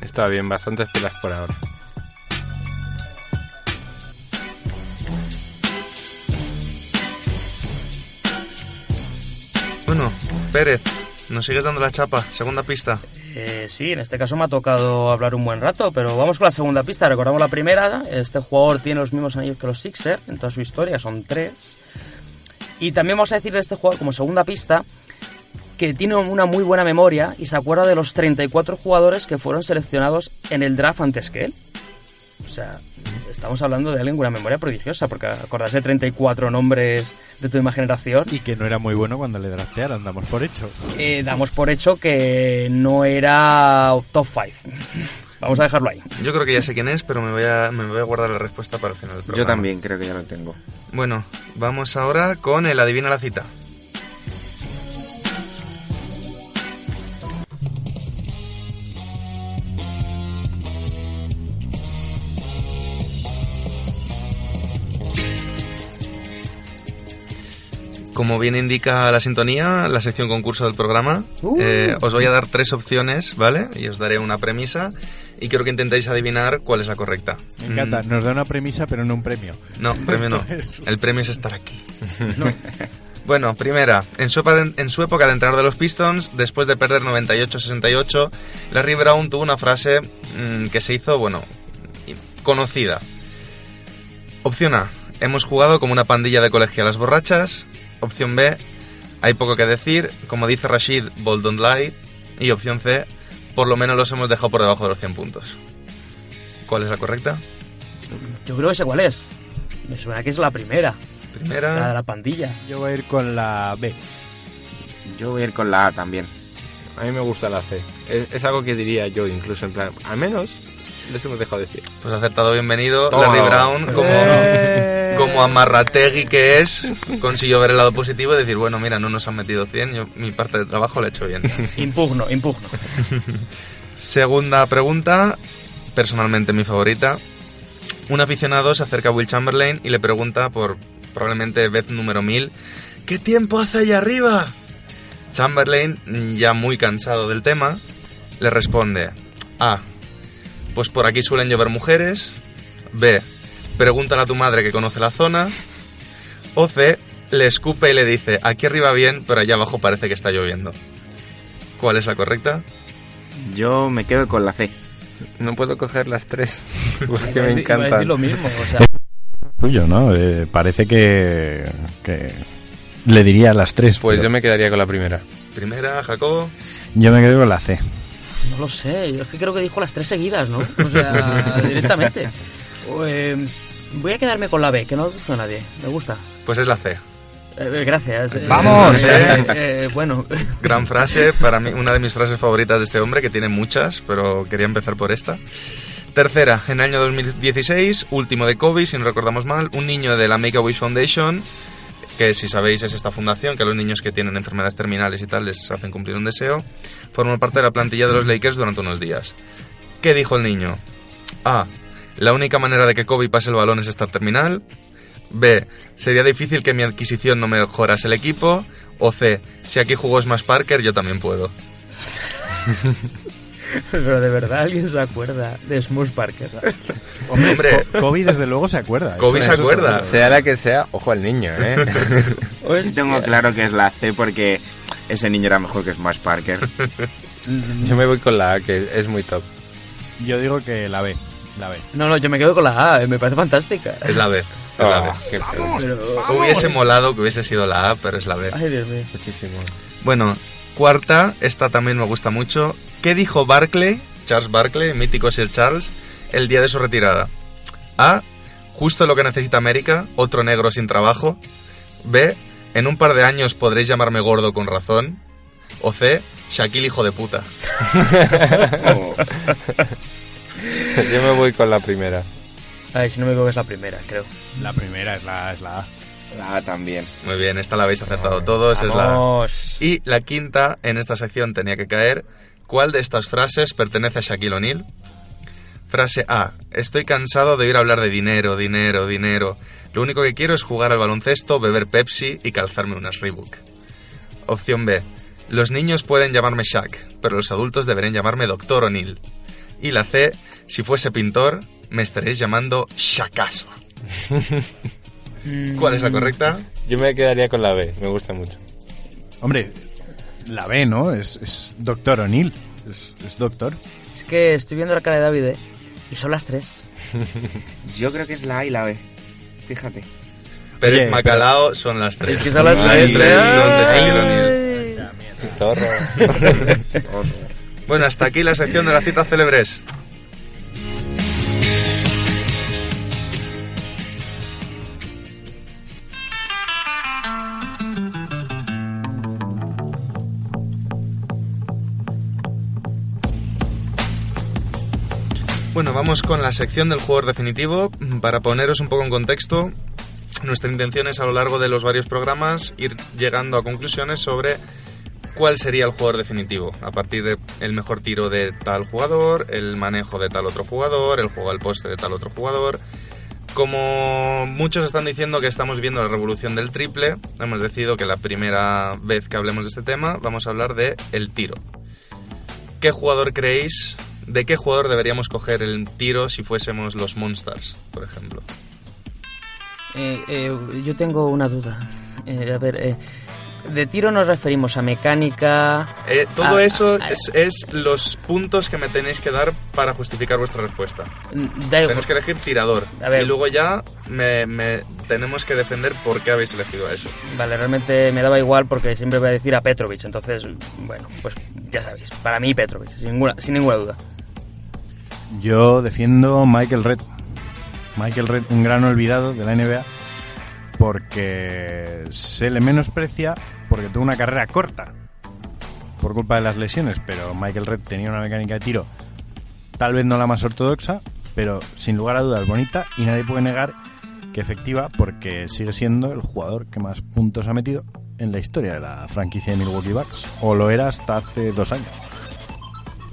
Está bien, bastantes peleas por ahora. Bueno, Pérez, nos sigues dando la chapa. Segunda pista. Eh, sí, en este caso me ha tocado hablar un buen rato, pero vamos con la segunda pista. Recordamos la primera. Este jugador tiene los mismos anillos que los Sixers en toda su historia, son tres. Y también vamos a decir de este jugador como segunda pista que tiene una muy buena memoria y se acuerda de los 34 jugadores que fueron seleccionados en el draft antes que él. O sea, estamos hablando de alguien con una memoria prodigiosa, porque acordarse de 34 nombres de tu misma generación. Y que no era muy bueno cuando le draftearon, damos por hecho. Eh, damos por hecho que no era top 5. Vamos a dejarlo ahí. Yo creo que ya sé quién es, pero me voy a, me voy a guardar la respuesta para el final del programa. Yo también creo que ya lo tengo. Bueno, vamos ahora con el Adivina la cita. Como bien indica la sintonía, la sección concurso del programa, eh, os voy a dar tres opciones, ¿vale? Y os daré una premisa y quiero que intentéis adivinar cuál es la correcta. Me encanta, Mm, nos da una premisa pero no un premio. no, premio no. El premio es estar aquí. Bueno, primera, en su, época de, en su época de entrenador de los Pistons, después de perder 98-68, Larry Brown tuvo una frase mm, que se hizo, bueno, conocida. Opción A, hemos jugado como una pandilla de colegialas borrachas. Opción B, hay poco que decir, como dice Rashid, don't lie. Y opción C, por lo menos los hemos dejado por debajo de los 100 puntos. ¿Cuál es la correcta? Yo creo que sé cuál es. Me suena que es la primera, la de Primera. la pandilla. Yo voy a ir con la B. Yo voy a ir con la A también. A mí me gusta la C. Es, es algo que diría yo, incluso en plan, al menos les hemos dejado decir. Pues acertado, bienvenido. Toma. Larry Brown, como, Eh. Como amarrategui que es, consiguió ver el lado positivo y decir, bueno, mira, no nos han metido 100, yo mi parte de trabajo la he hecho bien. Impugno, impugno. Segunda pregunta, personalmente mi favorita. Un aficionado se acerca a Will Chamberlain y le pregunta por probablemente vez número 1000, ¿qué tiempo hace allá arriba? Chamberlain, ya muy cansado del tema, le responde, A, pues por aquí suelen llover mujeres, B, pregúntale a tu madre que conoce la zona, o C, le escupe y le dice, aquí arriba bien, pero allá abajo parece que está lloviendo. ¿Cuál es la correcta? Yo me quedo con la C. No puedo coger las tres porque me decir- iba a decir encantan. lo mismo, o sea, Tuyo, ¿no? Eh, parece que, que le diría las tres. Pues pero- yo me quedaría con la primera. Primera, Jacobo. Yo me quedo con la C. No lo sé, yo es que creo que dijo las tres seguidas, ¿no? O sea, directamente. O, eh, voy a quedarme con la B, que no gusta a nadie. Me gusta. Pues es la C. Eh, gracias. Eh, ¡Vamos! eh, eh, bueno, Gran frase, para mí una de mis frases favoritas de este hombre, que tiene muchas, pero quería empezar por esta. Tercera, en el año 2016, último de COVID, si no recordamos mal, un niño de la Make-A-Wish Foundation, que si sabéis es esta fundación, que a los niños que tienen enfermedades terminales y tal les hacen cumplir un deseo, formó parte de la plantilla de los Lakers durante unos días. ¿Qué dijo el niño? A. La única manera de que Kobe pase el balón es estar terminal. B. Sería difícil que mi adquisición no mejorase el equipo. O C. Si aquí jugó Smash Parker, yo también puedo. pero de verdad alguien se acuerda de Smush Parker. Hombre, Kobe desde luego se acuerda. Kobe se acuerda. Sea la que sea, ojo al niño, ¿eh? Yo tengo claro que es la C porque ese niño era mejor que Smash Parker. Yo me voy con la A, que es muy top. Yo digo que la B. La B. No, no, yo me quedo con la A, eh, me parece fantástica. Es la B. Es la B. Ah, qué Hubiese molado que hubiese sido la A, pero es la B. ay, Dios mío. Muchísimo. Bueno, cuarta, esta también me gusta mucho. ¿Qué dijo Barclay, Charles Barclay, mítico Sir Charles, el día de su retirada? A. Justo lo que necesita América, otro negro sin trabajo. B. En un par de años podréis llamarme gordo con razón. O C. Shaquille hijo de puta. Oh, Yo me voy con la primera. Ay, si no me equivoco es la primera, creo. La primera es la, es la A. la A también. Muy bien, esta la habéis acertado todos, es la A. Vamos. Y la quinta, en esta sección tenía que caer. ¿Cuál de estas frases pertenece a Shaquille O'Neal? Frase A. Estoy cansado de oír hablar de dinero, dinero, dinero. Lo único que quiero es jugar al baloncesto, beber Pepsi y calzarme unas Reebok. Opción B. Los niños pueden llamarme Shaq, pero los adultos deberían llamarme Doctor O'Neill. Y la C. Si fuese pintor, me estaréis llamando Shakazo. ¿Cuál es la correcta? Yo me quedaría con la B, me gusta mucho. Hombre, la B, ¿no? Es, es Doctor O'Neill. Es, es Doctor. Es que estoy viendo la cara de David, ¿eh? Y son las tres. Yo creo que es la A y la B. Fíjate. Pérez Oye, Macalao son las tres. Es que son las tres. son de. Bueno, hasta aquí la sección de las citas célebres. Bueno, vamos con la sección del jugador definitivo. Para poneros un poco en contexto, nuestra intención es a lo largo de los varios programas ir llegando a conclusiones sobre cuál sería el jugador definitivo, a partir de el mejor tiro de tal jugador, el manejo de tal otro jugador, el juego al poste de tal otro jugador. Como muchos están diciendo que estamos viendo la revolución del triple, hemos decidido que la primera vez que hablemos de este tema vamos a hablar de el tiro. ¿Qué jugador creéis? ¿De qué jugador deberíamos coger el tiro si fuésemos los Monsters, por ejemplo? Eh, eh, yo tengo una duda. Eh, a ver, de tiro nos referimos a mecánica. Eh, todo eso es, es los puntos que me tenéis que dar para justificar vuestra respuesta. mm, Da igual. Tenéis que elegir tirador. A ver. Y luego ya me, me- tenemos que defender por qué habéis elegido a ese. Vale, realmente me daba igual porque siempre voy a decir a Petrovic. Entonces, bueno, pues ya sabéis. Para mí, Petrovic, sin ninguna, sin ninguna duda. Yo defiendo Michael Red. Michael Red, un gran olvidado de la NBA, porque se le menosprecia porque tuvo una carrera corta por culpa de las lesiones, pero Michael Red tenía una mecánica de tiro tal vez no la más ortodoxa, pero sin lugar a dudas bonita y nadie puede negar que efectiva porque sigue siendo el jugador que más puntos ha metido en la historia de la franquicia de Milwaukee Bucks, o lo era hasta hace dos años.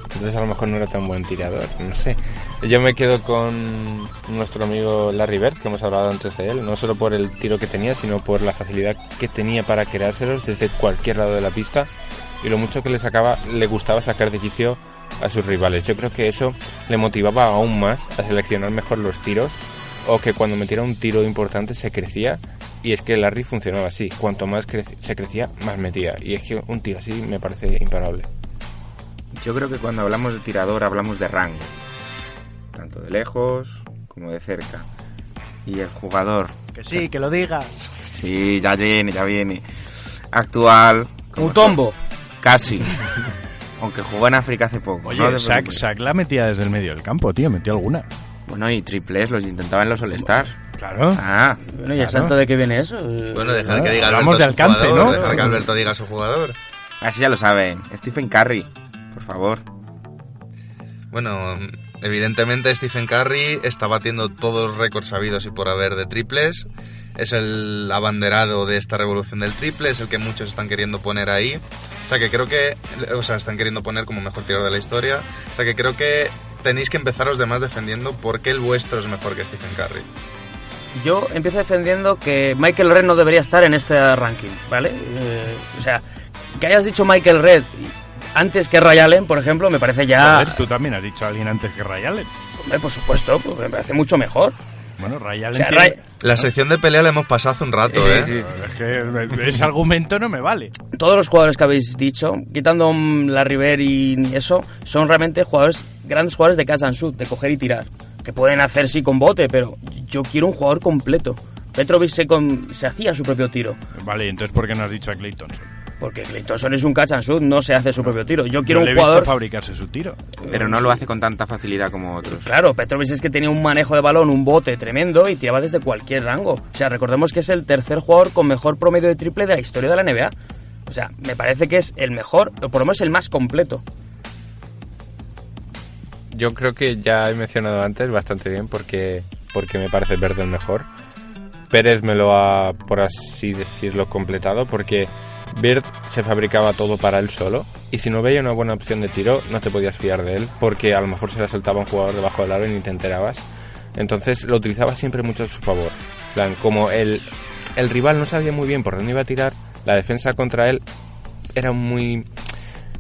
Entonces a lo mejor no era tan buen tirador, no sé. Yo me quedo con nuestro amigo Larry Bird, que hemos hablado antes de él, no solo por el tiro que tenía, sino por la facilidad que tenía para creárselos desde cualquier lado de la pista y lo mucho que le sacaba, le gustaba sacar de quicio a sus rivales. Yo creo que eso le motivaba aún más a seleccionar mejor los tiros o que cuando metiera un tiro importante se crecía y es que Larry funcionaba así, cuanto más se crecía, más metía y es que un tío así me parece imparable. Yo creo que cuando hablamos de tirador hablamos de rango. Tanto de lejos como de cerca. Y el jugador, Que sí, que lo digas. sí, ya viene, ya viene. Actual. Mutombo. Casi. Aunque jugó en África hace poco. Oye, no Sack, la metía desde el medio del campo, tío. Metió alguna. Bueno, y triples los intentaba en los All-Stars. Claro. Ah, Bueno, ¿y el Claro. salto de qué viene eso? Bueno, dejar Claro, que diga hablamos Alberto de alcance, jugador, ¿no? Dejar que. Alberto diga su jugador. así ya lo saben. Stephen Curry, por favor. Bueno, evidentemente Stephen Curry está batiendo todos los récords sabidos y por haber de triples. Es el abanderado de esta revolución del triple, es el que muchos están queriendo poner ahí. O sea que creo que, o sea, están queriendo poner como mejor tirador de la historia. O sea que creo que tenéis que empezar los demás defendiendo por qué el vuestro es mejor que Stephen Curry. Yo empiezo defendiendo que Michael Red no debería estar en este ranking, ¿vale? Eh, o sea, que hayas dicho Michael Red antes que Ray Allen, por ejemplo, me parece ya... Joder, tú también has dicho a alguien antes que Ray Allen. Hombre, por supuesto, pues me parece mucho mejor. Bueno, Ray O Allen sea, tiene- Ray- La sección de pelea la hemos pasado hace un rato, Sí, ¿eh? sí, sí. Es que ese argumento no me vale. todos los jugadores que habéis dicho, quitando la River y eso, son realmente jugadores, grandes jugadores de catch and shoot, de coger y tirar. Que pueden hacer sí con bote, pero yo quiero un jugador completo. Petrovic se, con- se hacía su propio tiro. Vale, entonces ¿por qué no has dicho a Clay Thompson? Porque Clay Thompson es un catch and shoot, no se hace su propio tiro. Yo quiero No un le he visto jugador... fabricarse su tiro. Pero no lo hace con tanta facilidad como otros. Claro, Petrovic es que tenía un manejo de balón, un bote tremendo y tiraba desde cualquier rango. O sea, recordemos que es el tercer jugador con mejor promedio de triple de la historia de la NBA. O sea, me parece que es el mejor, o por lo menos el más completo. Yo creo que ya he mencionado antes bastante bien porque, porque me parece Verde el mejor. Pérez me lo ha, por así decirlo, completado porque Bird se fabricaba todo para él solo y si no veía una buena opción de tiro no te podías fiar de él porque a lo mejor se la soltaba un jugador debajo del aro y ni te enterabas. Entonces lo utilizaba siempre mucho a su favor. Plan, como el, el rival no sabía muy bien por dónde iba a tirar, la defensa contra él era muy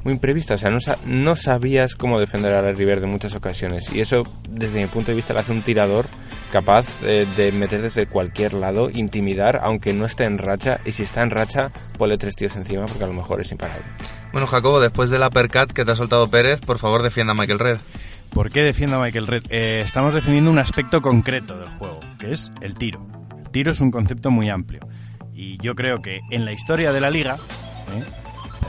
muy imprevista, o sea, no, sa- no sabías cómo defender a la River de muchas ocasiones y eso desde mi punto de vista le hace un tirador capaz eh, de meter desde cualquier lado, intimidar aunque no esté en racha y si está en racha ponle tres tíos encima porque a lo mejor es imparable. Bueno, Jacobo, después del uppercut que te ha soltado Pérez, por favor defienda a Michael Red. ¿Por qué defiendo a Michael Red? Eh, estamos defendiendo un aspecto concreto del juego, que es el tiro. El tiro es un concepto muy amplio. Y yo creo que en la historia de la liga, ¿eh?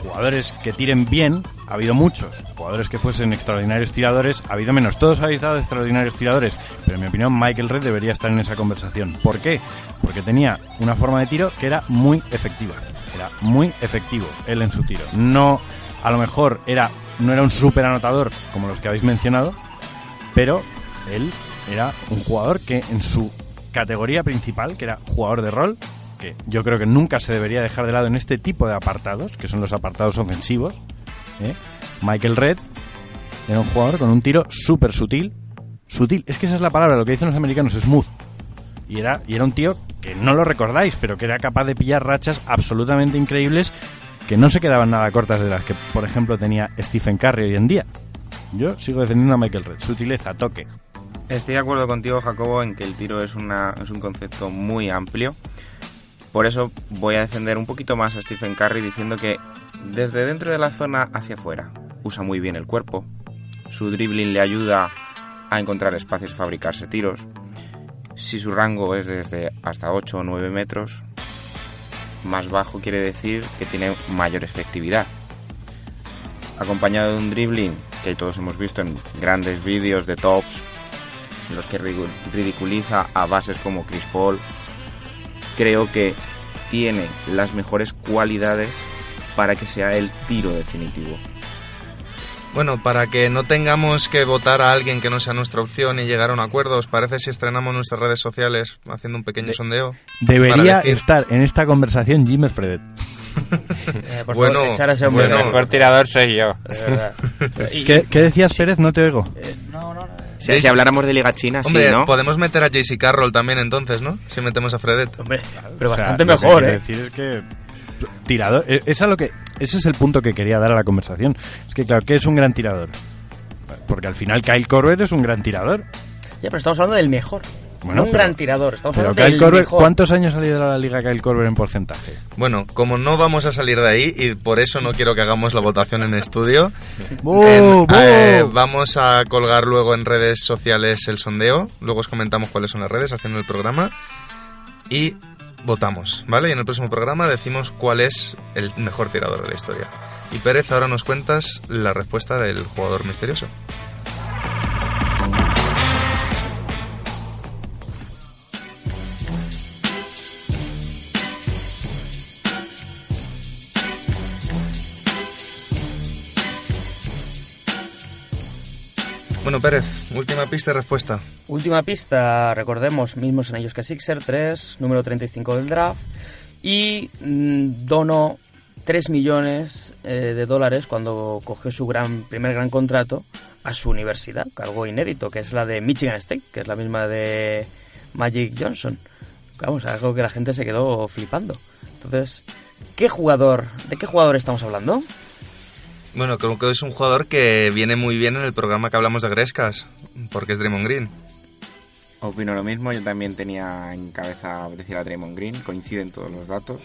Jugadores que tiren bien, ha habido muchos. Jugadores que fuesen extraordinarios tiradores, ha habido menos. Todos habéis dado extraordinarios tiradores, pero en mi opinión Michael Red debería estar en esa conversación. ¿Por qué? Porque tenía una forma de tiro que era muy efectiva. Era muy efectivo él en su tiro. No, a lo mejor era, no era un súper anotador como los que habéis mencionado, pero él era un jugador que en su categoría principal, que era jugador de rol, yo creo que nunca se debería dejar de lado en este tipo de apartados, que son los apartados ofensivos, ¿eh? Michael Red era un jugador con un tiro súper sutil. Sutil, es que esa es la palabra, lo que dicen los americanos, smooth. Y era, y era un tío que no lo recordáis, pero que era capaz de pillar rachas absolutamente increíbles que no se quedaban nada cortas de las que, por ejemplo, tenía Stephen Curry hoy en día. Yo sigo defendiendo a Michael Red. Sutileza, toque. Estoy de acuerdo contigo, Jacobo, en que el tiro es, una, es un concepto muy amplio. Por eso voy a defender un poquito más a Stephen Curry diciendo que desde dentro de la zona hacia afuera usa muy bien el cuerpo. Su dribbling le ayuda a encontrar espacios y fabricarse tiros. Si su rango es desde hasta 8 o 9 metros, más bajo quiere decir que tiene mayor efectividad. Acompañado de un dribbling que todos hemos visto en grandes vídeos de tops, en los que ridiculiza a bases como Chris Paul, creo que tiene las mejores cualidades para que sea el tiro definitivo. Bueno, para que no tengamos que votar a alguien que no sea nuestra opción y llegar a un acuerdo, ¿os parece si estrenamos nuestras redes sociales haciendo un pequeño sondeo? Debería estar en esta conversación Jimmer Fredet. Eh, por Bueno, favor, echar a ese hombre. bueno. el mejor tirador soy yo. de verdad. Y- ¿Qué, qué decías, Pérez? No te oigo. eh, no, no, no. Si, habláramos de Liga China, Hombre, sí, ¿no? podemos meter a JC Carroll también entonces, ¿no? Si metemos a Fredet. Hombre, pero O sea, bastante lo que mejor, ¿eh? decir es que tirador, eh, es a lo que ese es el punto que quería dar a la conversación. Es que claro, ¿qué es un gran tirador? Porque al final Kyle Korver es un gran tirador. Ya, pero estamos hablando del mejor. Bueno, no un pero- gran tirador, estamos Pero Kyle mejor. ¿cuántos años ha liderado la liga Kyle Korver en porcentaje? Bueno, como no vamos a salir de ahí y por eso no quiero que hagamos la votación en estudio, eh, vamos a colgar luego en redes sociales el sondeo. Luego os comentamos cuáles son las redes haciendo el programa. Y votamos, ¿vale? Y en el próximo programa decimos cuál es el mejor tirador de la historia. Y Pérez, ahora nos cuentas la respuesta del jugador misterioso. Bueno, Pérez, última pista y respuesta. Última pista, recordemos, mismos anillos que Sixer, 3, número 35 del draft. Y mm, donó 3 millones eh, de dólares cuando cogió su gran, primer gran contrato a su universidad, algo inédito, que es la de Michigan State, que es la misma de Magic Johnson. Vamos, algo que la gente se quedó flipando. Entonces, ¿qué jugador, de qué jugador estamos hablando? Bueno, creo que es un jugador que viene muy bien en el programa que hablamos de Grescas, porque es Draymond Green. Opino lo mismo, yo también tenía en cabeza decir a Draymond Green, coinciden todos los datos.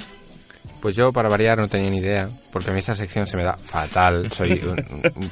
Pues yo, para variar, no tenía ni idea, porque a mí esta sección se me da fatal. Soy, un- un-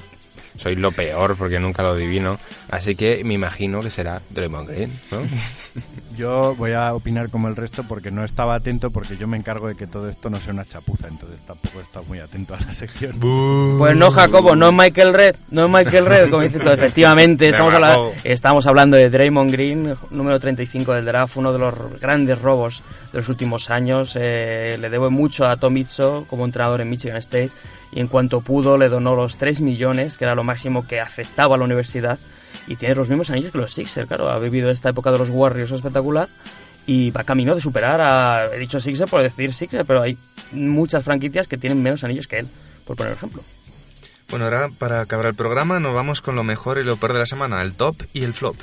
soy lo peor porque nunca lo adivino. Así que me imagino que será Draymond Green, ¿no? Yo voy a opinar como el resto porque no estaba atento porque yo me encargo de que todo esto no sea una chapuza, entonces tampoco he estado muy atento a la sección. Pues no, Jacobo, no es Michael Red, no es Michael Red, como dices tú, efectivamente, estamos, Venga, habla- Jacobo. estamos hablando de Draymond Green, número 35 del draft, uno de los grandes robos de los últimos años, eh, le debo mucho a Tom Izzo como entrenador en Michigan State, y en cuanto pudo le donó los 3 millones, que era lo máximo que aceptaba la universidad, y tiene los mismos anillos que los Sixers, claro, ha vivido esta época de los Warriors espectacular, y va camino de superar a, he dicho Sixer por decir Sixer, pero hay muchas franquicias que tienen menos anillos que él, por poner ejemplo. Bueno, ahora para acabar el programa nos vamos con lo mejor y lo peor de la semana, el top y el flop.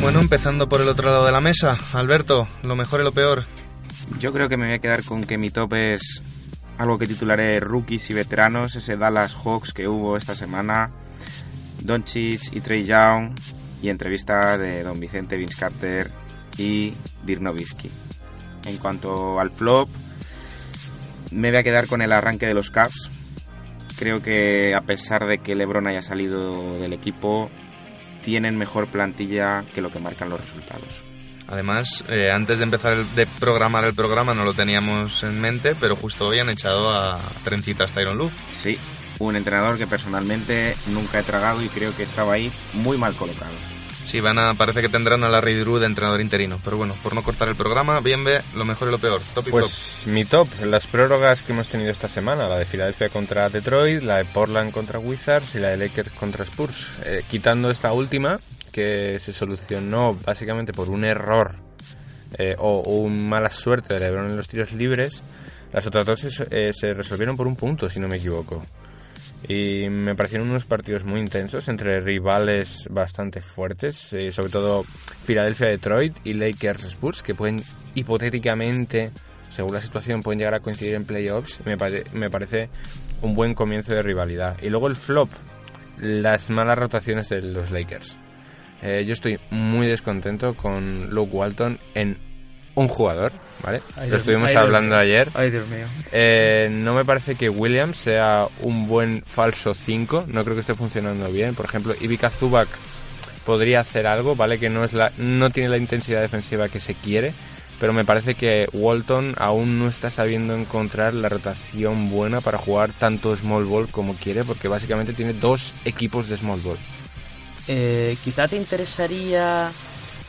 Bueno, empezando por el otro lado de la mesa, Alberto, lo mejor y lo peor. Yo creo que me voy a quedar con que mi top es algo que titularé rookies y veteranos, ese Dallas Hawks que hubo esta semana, Doncic y Trey Young y entrevista de Don Vicente, Vince Carter y Dirk Nowitzki. En cuanto al flop, me voy a quedar con el arranque de los Cavs. Creo que a pesar de que LeBron haya salido del equipo, tienen mejor plantilla que lo que marcan los resultados. Además, eh, antes de empezar el- de programar el programa no lo teníamos en mente, pero justo hoy han echado a Trencitas Tyron Lue. Sí, un entrenador que personalmente nunca he tragado y creo que estaba ahí muy mal colocado. Sí, van a, parece que tendrán a Larry Drew de entrenador interino. Pero bueno, por no cortar el programa, bien ve lo mejor y lo peor. Top y. Pues mi top, las prórrogas que hemos tenido esta semana, la de Filadelfia contra Detroit, la de Portland contra Wizards y la de Lakers contra Spurs. Eh, quitando esta última, que se solucionó básicamente por un error eh, o, o un mala suerte de LeBron en los tiros libres, las otras dos se, eh, se resolvieron por un punto, si no me equivoco. Y me parecieron unos partidos muy intensos entre rivales bastante fuertes, eh, sobre todo Filadelfia-Detroit y Lakers-Spurs, que pueden hipotéticamente, según la situación, pueden llegar a coincidir en playoffs. Me parece un buen comienzo de rivalidad. Y luego el flop, las malas rotaciones de los Lakers. Eh, yo estoy muy descontento con Luke Walton en un jugador, ¿vale? Ay, Lo estuvimos. Ay, hablando ayer. Ay, Dios mío. Eh, no me parece que Williams sea un buen falso 5. No creo que esté funcionando bien. Por ejemplo, Ivica Zubac podría hacer algo, ¿vale? Que no, es la, no tiene la intensidad defensiva que se quiere. Pero me parece que Walton aún no está sabiendo encontrar la rotación buena para jugar tanto small ball como quiere, porque básicamente tiene dos equipos de small ball. Eh, quizá te interesaría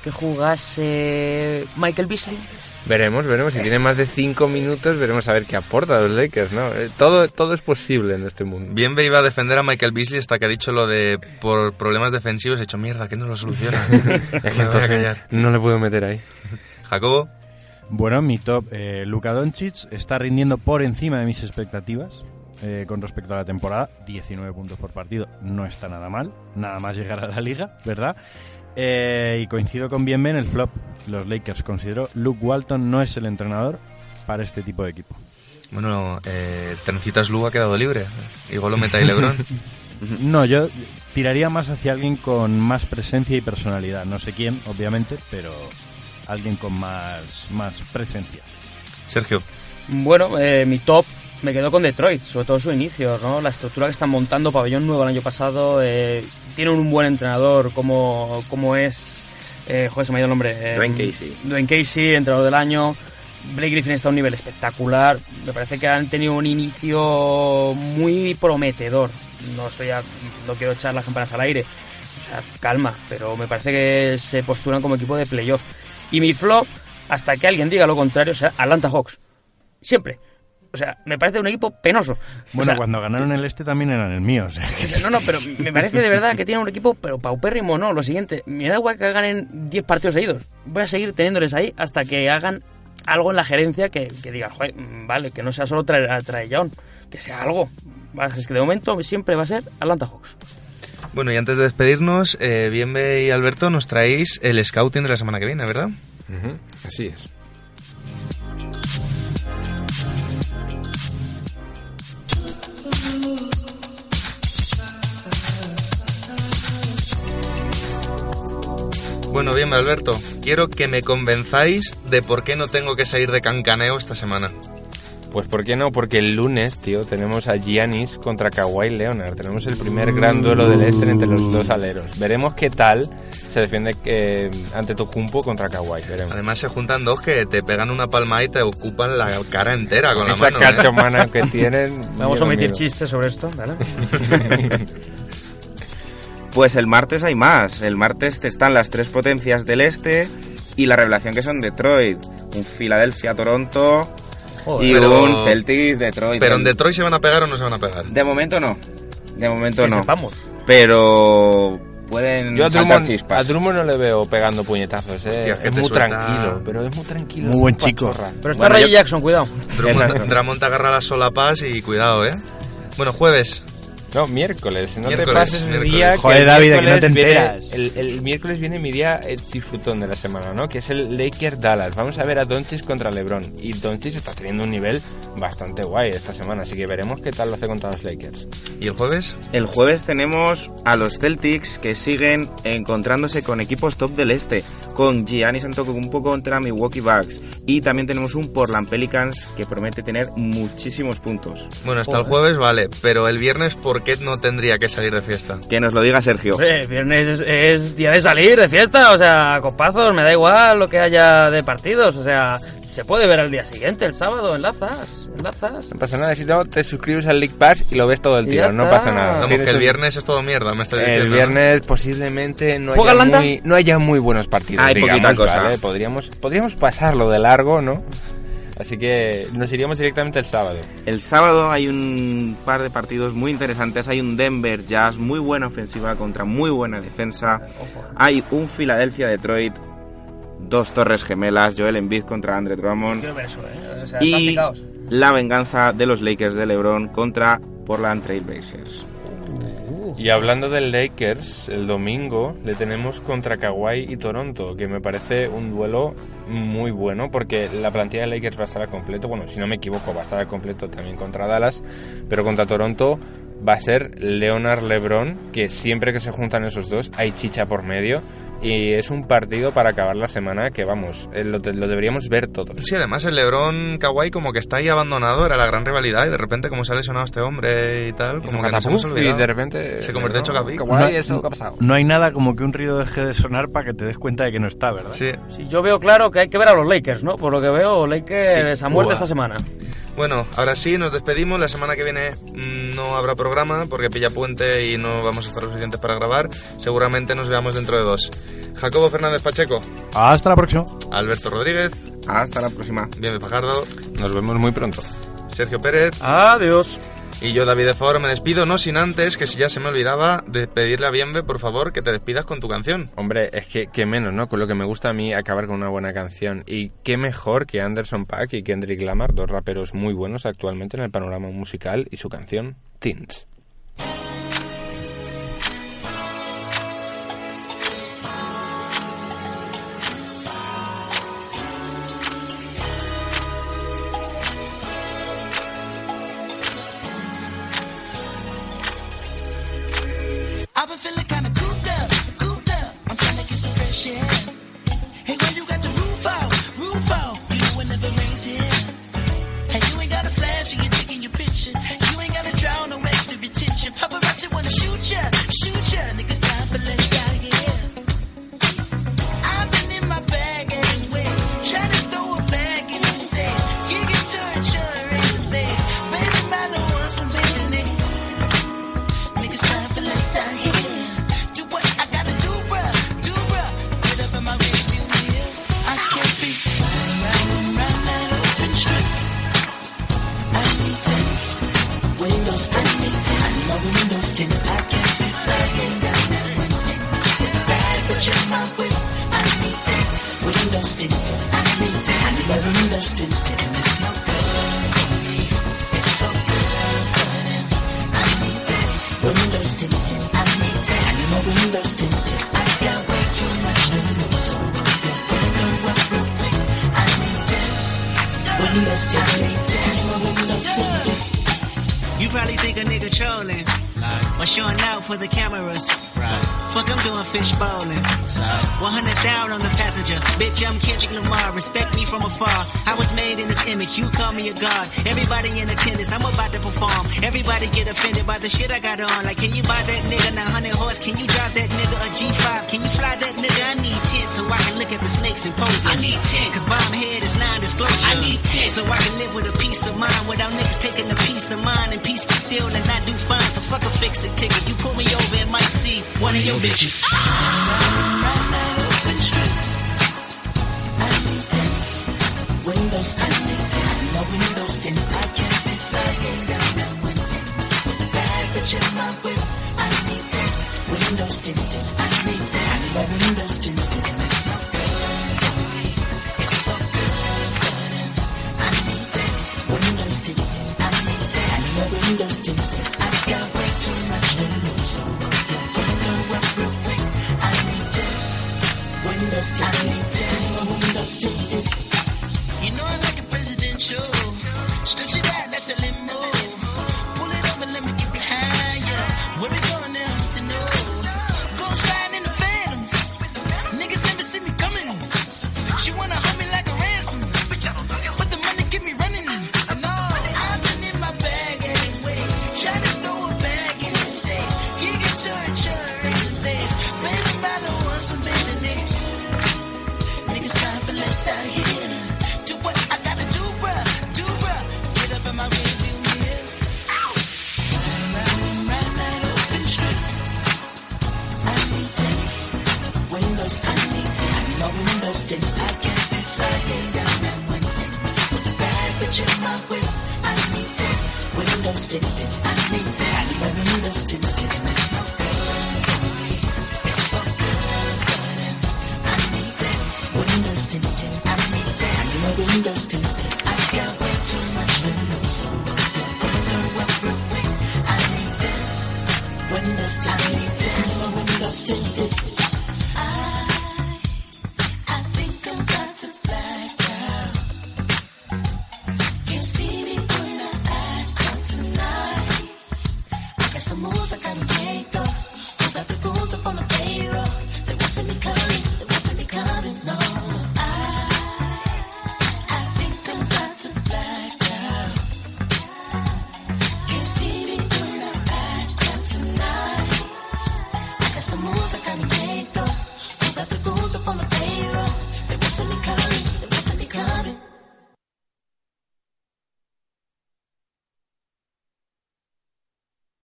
que jugase Michael Beasley. Veremos, veremos. Si tiene más de 5 minutos, veremos a ver qué aporta a los Lakers, ¿no? Eh, todo, todo es posible en este mundo. Bien ve iba a defender a Michael Beasley hasta que ha dicho lo de por problemas defensivos. He hecho mierda, que no lo soluciona. Entonces no le puedo meter ahí. Jacobo, Bueno, mi top, eh, Luka Doncic está rindiendo por encima de mis expectativas eh, con respecto a la temporada. 19 puntos por partido, no está nada mal, nada más llegar a la liga, ¿verdad? Eh, y coincido con Bien en el flop. Los Lakers considero Luke Walton no es el entrenador para este tipo de equipo. bueno, eh, Trencitas Lue ha quedado libre. Igual lo meta ahí Lebron. No, yo tiraría más hacia alguien con más presencia y personalidad. No sé quién, obviamente, pero alguien con más, más presencia. Sergio, Bueno, eh, mi top me quedo con Detroit, sobre todo su inicio, ¿no? La estructura que están montando, pabellón nuevo el año pasado, eh, tienen un buen entrenador como, como es, eh, joder, se me ha ido el nombre. eh, Dwayne Casey. Dwayne Casey, entrenador del año. Blake Griffin está a un nivel espectacular. Me parece que han tenido un inicio muy prometedor. No estoy a- no quiero echar las campanas al aire. O sea, calma, pero me parece que se postulan como equipo de playoff. Y mi flop, hasta que alguien diga lo contrario, o sea, Atlanta Hawks. Siempre. O sea, me parece un equipo penoso. O Bueno, sea, cuando ganaron el este también eran el mío. o sea, no, no, pero me parece de verdad que tienen un equipo, pero paupérrimo, no. Lo siguiente, me da igual que ganen 10 partidos seguidos. Voy a seguir teniéndoles ahí hasta que hagan algo en la gerencia que, que diga, joder, mm, vale, que no sea solo traer a Traillón, que sea algo. Es que de momento siempre va a ser Atlanta Hawks. Bueno, y antes de despedirnos, eh, Bienve y Alberto nos traéis el scouting de la semana que viene, ¿verdad? Ujú, Así es. Bueno, bien, Alberto, quiero que me convenzáis de por qué no tengo que salir de cancaneo esta semana. Pues ¿por qué no? Porque el lunes, tío, tenemos a Giannis contra Kawhi Leonard. Tenemos el primer gran duelo del este entre los dos aleros. Veremos qué tal se defiende eh, ante Tocumpo contra Kawhi. Veremos. Además se juntan dos que te pegan una palma y te ocupan la cara entera con la Esa mano. ¿eh? carta humana que tienen. Vamos a omitir chistes sobre esto, ¿vale? Pues el martes hay más. El martes están las tres potencias del este y la revelación que son Detroit, un Filadelfia, Toronto Joder. y Pero- un Celtics, Detroit. Pero en Detroit se van a pegar o no se van a pegar. De momento no. De momento que no. sepamos. Pero pueden Yo a Drummond, chispas. a Drummond no le veo pegando puñetazos, eh. Hostia, es que es muy suelta- tranquilo, pero es muy tranquilo. Muy buen chico. pachorra. Pero está Bueno, Reggie yo- Jackson, cuidado. Drummond. Drummond te agarra las solapas y cuidado, ¿eh? Bueno, jueves. No, miércoles. No Miércoles, te pases el día. que Joder, el David, que no miércoles te viene- enteras. el, el miércoles viene mi día eh, disfrutón de la semana, ¿no? Que es el Lakers Dallas. Vamos a ver a Doncic contra LeBron. Y Doncic está teniendo un nivel bastante guay esta semana, así que veremos qué tal lo hace contra los Lakers. ¿Y el jueves? El jueves tenemos a los Celtics que siguen encontrándose con equipos top del este, con Giannis Antetokounmpo contra Milwaukee Bucks y también tenemos un Portland Pelicans que promete tener muchísimos puntos. Bueno, hasta el jueves vale, pero el viernes, ¿por qué no tendría que salir de fiesta? Que nos lo diga Sergio. Hombre, viernes es, es día de salir de fiesta, o sea, copazos, me da igual lo que haya de partidos, o sea, se puede ver al día siguiente, el sábado, enlazas, enlazas. No pasa nada, si no, te suscribes al League Pass y lo ves todo el tiro, no pasa nada. Tienes que el viernes es todo mierda, me estás diciendo. El viernes posiblemente no ¿Juega haya, muy, no haya muy buenos partidos. Hay digamos, poquita cosa. ¿vale? Podríamos, podríamos pasarlo de largo, ¿no? Así que nos iríamos directamente el sábado. El sábado hay un par de partidos muy interesantes. Hay un Denver Jazz, muy buena ofensiva contra muy buena defensa. Hay un Philadelphia Detroit, dos torres gemelas, Joel Embiid contra Andre Drummond. Quiero ver eso, ¿eh? O sea, están Y la venganza de los Lakers de LeBron contra Portland Trailblazers. Y hablando del Lakers, el domingo le tenemos contra Kawhi y Toronto, que me parece un duelo muy bueno porque la plantilla de Lakers va a estar al completo, bueno, si no me equivoco, va a estar al completo también contra Dallas, pero contra Toronto va a ser Leonard LeBron, que siempre que se juntan esos dos hay chicha por medio y es un partido para acabar la semana que vamos, eh, lo, lo deberíamos ver todos. Sí, además el Lebron Kawhi como que está ahí abandonado, era la gran rivalidad y de repente como se ha lesionado este hombre y tal, como que nos hemos Catapuf, y olvidado. de repente Se convierte en Chocapic. Kawhi, No- eso que ha pasado. No hay nada como que un ruido deje de sonar para que te des cuenta de que no está, ¿verdad? Sí. Sí, yo veo claro que hay que ver a los Lakers, ¿no? Por lo que veo, Lakers a muerte Buah. esta semana. Bueno, ahora sí, nos despedimos. La semana que viene mm, no habrá programa porque pilla puente y no vamos a estar lo suficientes para grabar. Seguramente nos veamos dentro de dos. Jacobo Fernández Pacheco, Hasta la próxima. Alberto Rodríguez, Hasta la próxima. Bien Fajardo, Nos vemos muy pronto. Sergio Pérez Adiós. y yo, David de Foro, me despido, no sin antes, que si ya se me olvidaba, de pedirle a Bienve, por favor, que te despidas con tu canción. Hombre, es que, que menos, ¿no? Con lo que me gusta a mí acabar con una buena canción. Y qué mejor que Anderson Paak y Kendrick Lamar, dos raperos muy buenos actualmente en el panorama musical, y su canción Teens. You probably think a nigga trolling. Or showing out for the cameras. Right. Fuck, I'm doing fish bowling. 100 down on the passenger. Bitch, I'm Kendrick Lamar. Respect me from afar. I was made in this image. You call me a god. Everybody in attendance. I'm about to perform. Everybody get offended by the shit I got on. Like, can you buy that nigga 900 horse? Can you drive that nigga a G5? Can you fly that nigga? I 10 so I can look at the snakes and poses. I need 10 cause bomb head is non-disclosure. I need 10 so I can live with a peace of mind without niggas taking a piece of mine and peace be still and not do fine. So fuck a fix it ticket. You pull me over and might see one of your bitches. Windows tinted, no windows tinted. I can't be flying down that window. Bad bitch in my whip, I need. Windows tinted, I need tints. My windows tinted, and it's no good for me. It's so good for them. I need tints. Windows tinted, I need tints. My windows tinted. I got way too much to lose, so if your windows up real quick, I need tints. Windows tinted, I need. My windows tinted. You know I like a presidential. Stretch it out, that's a limo. She wanna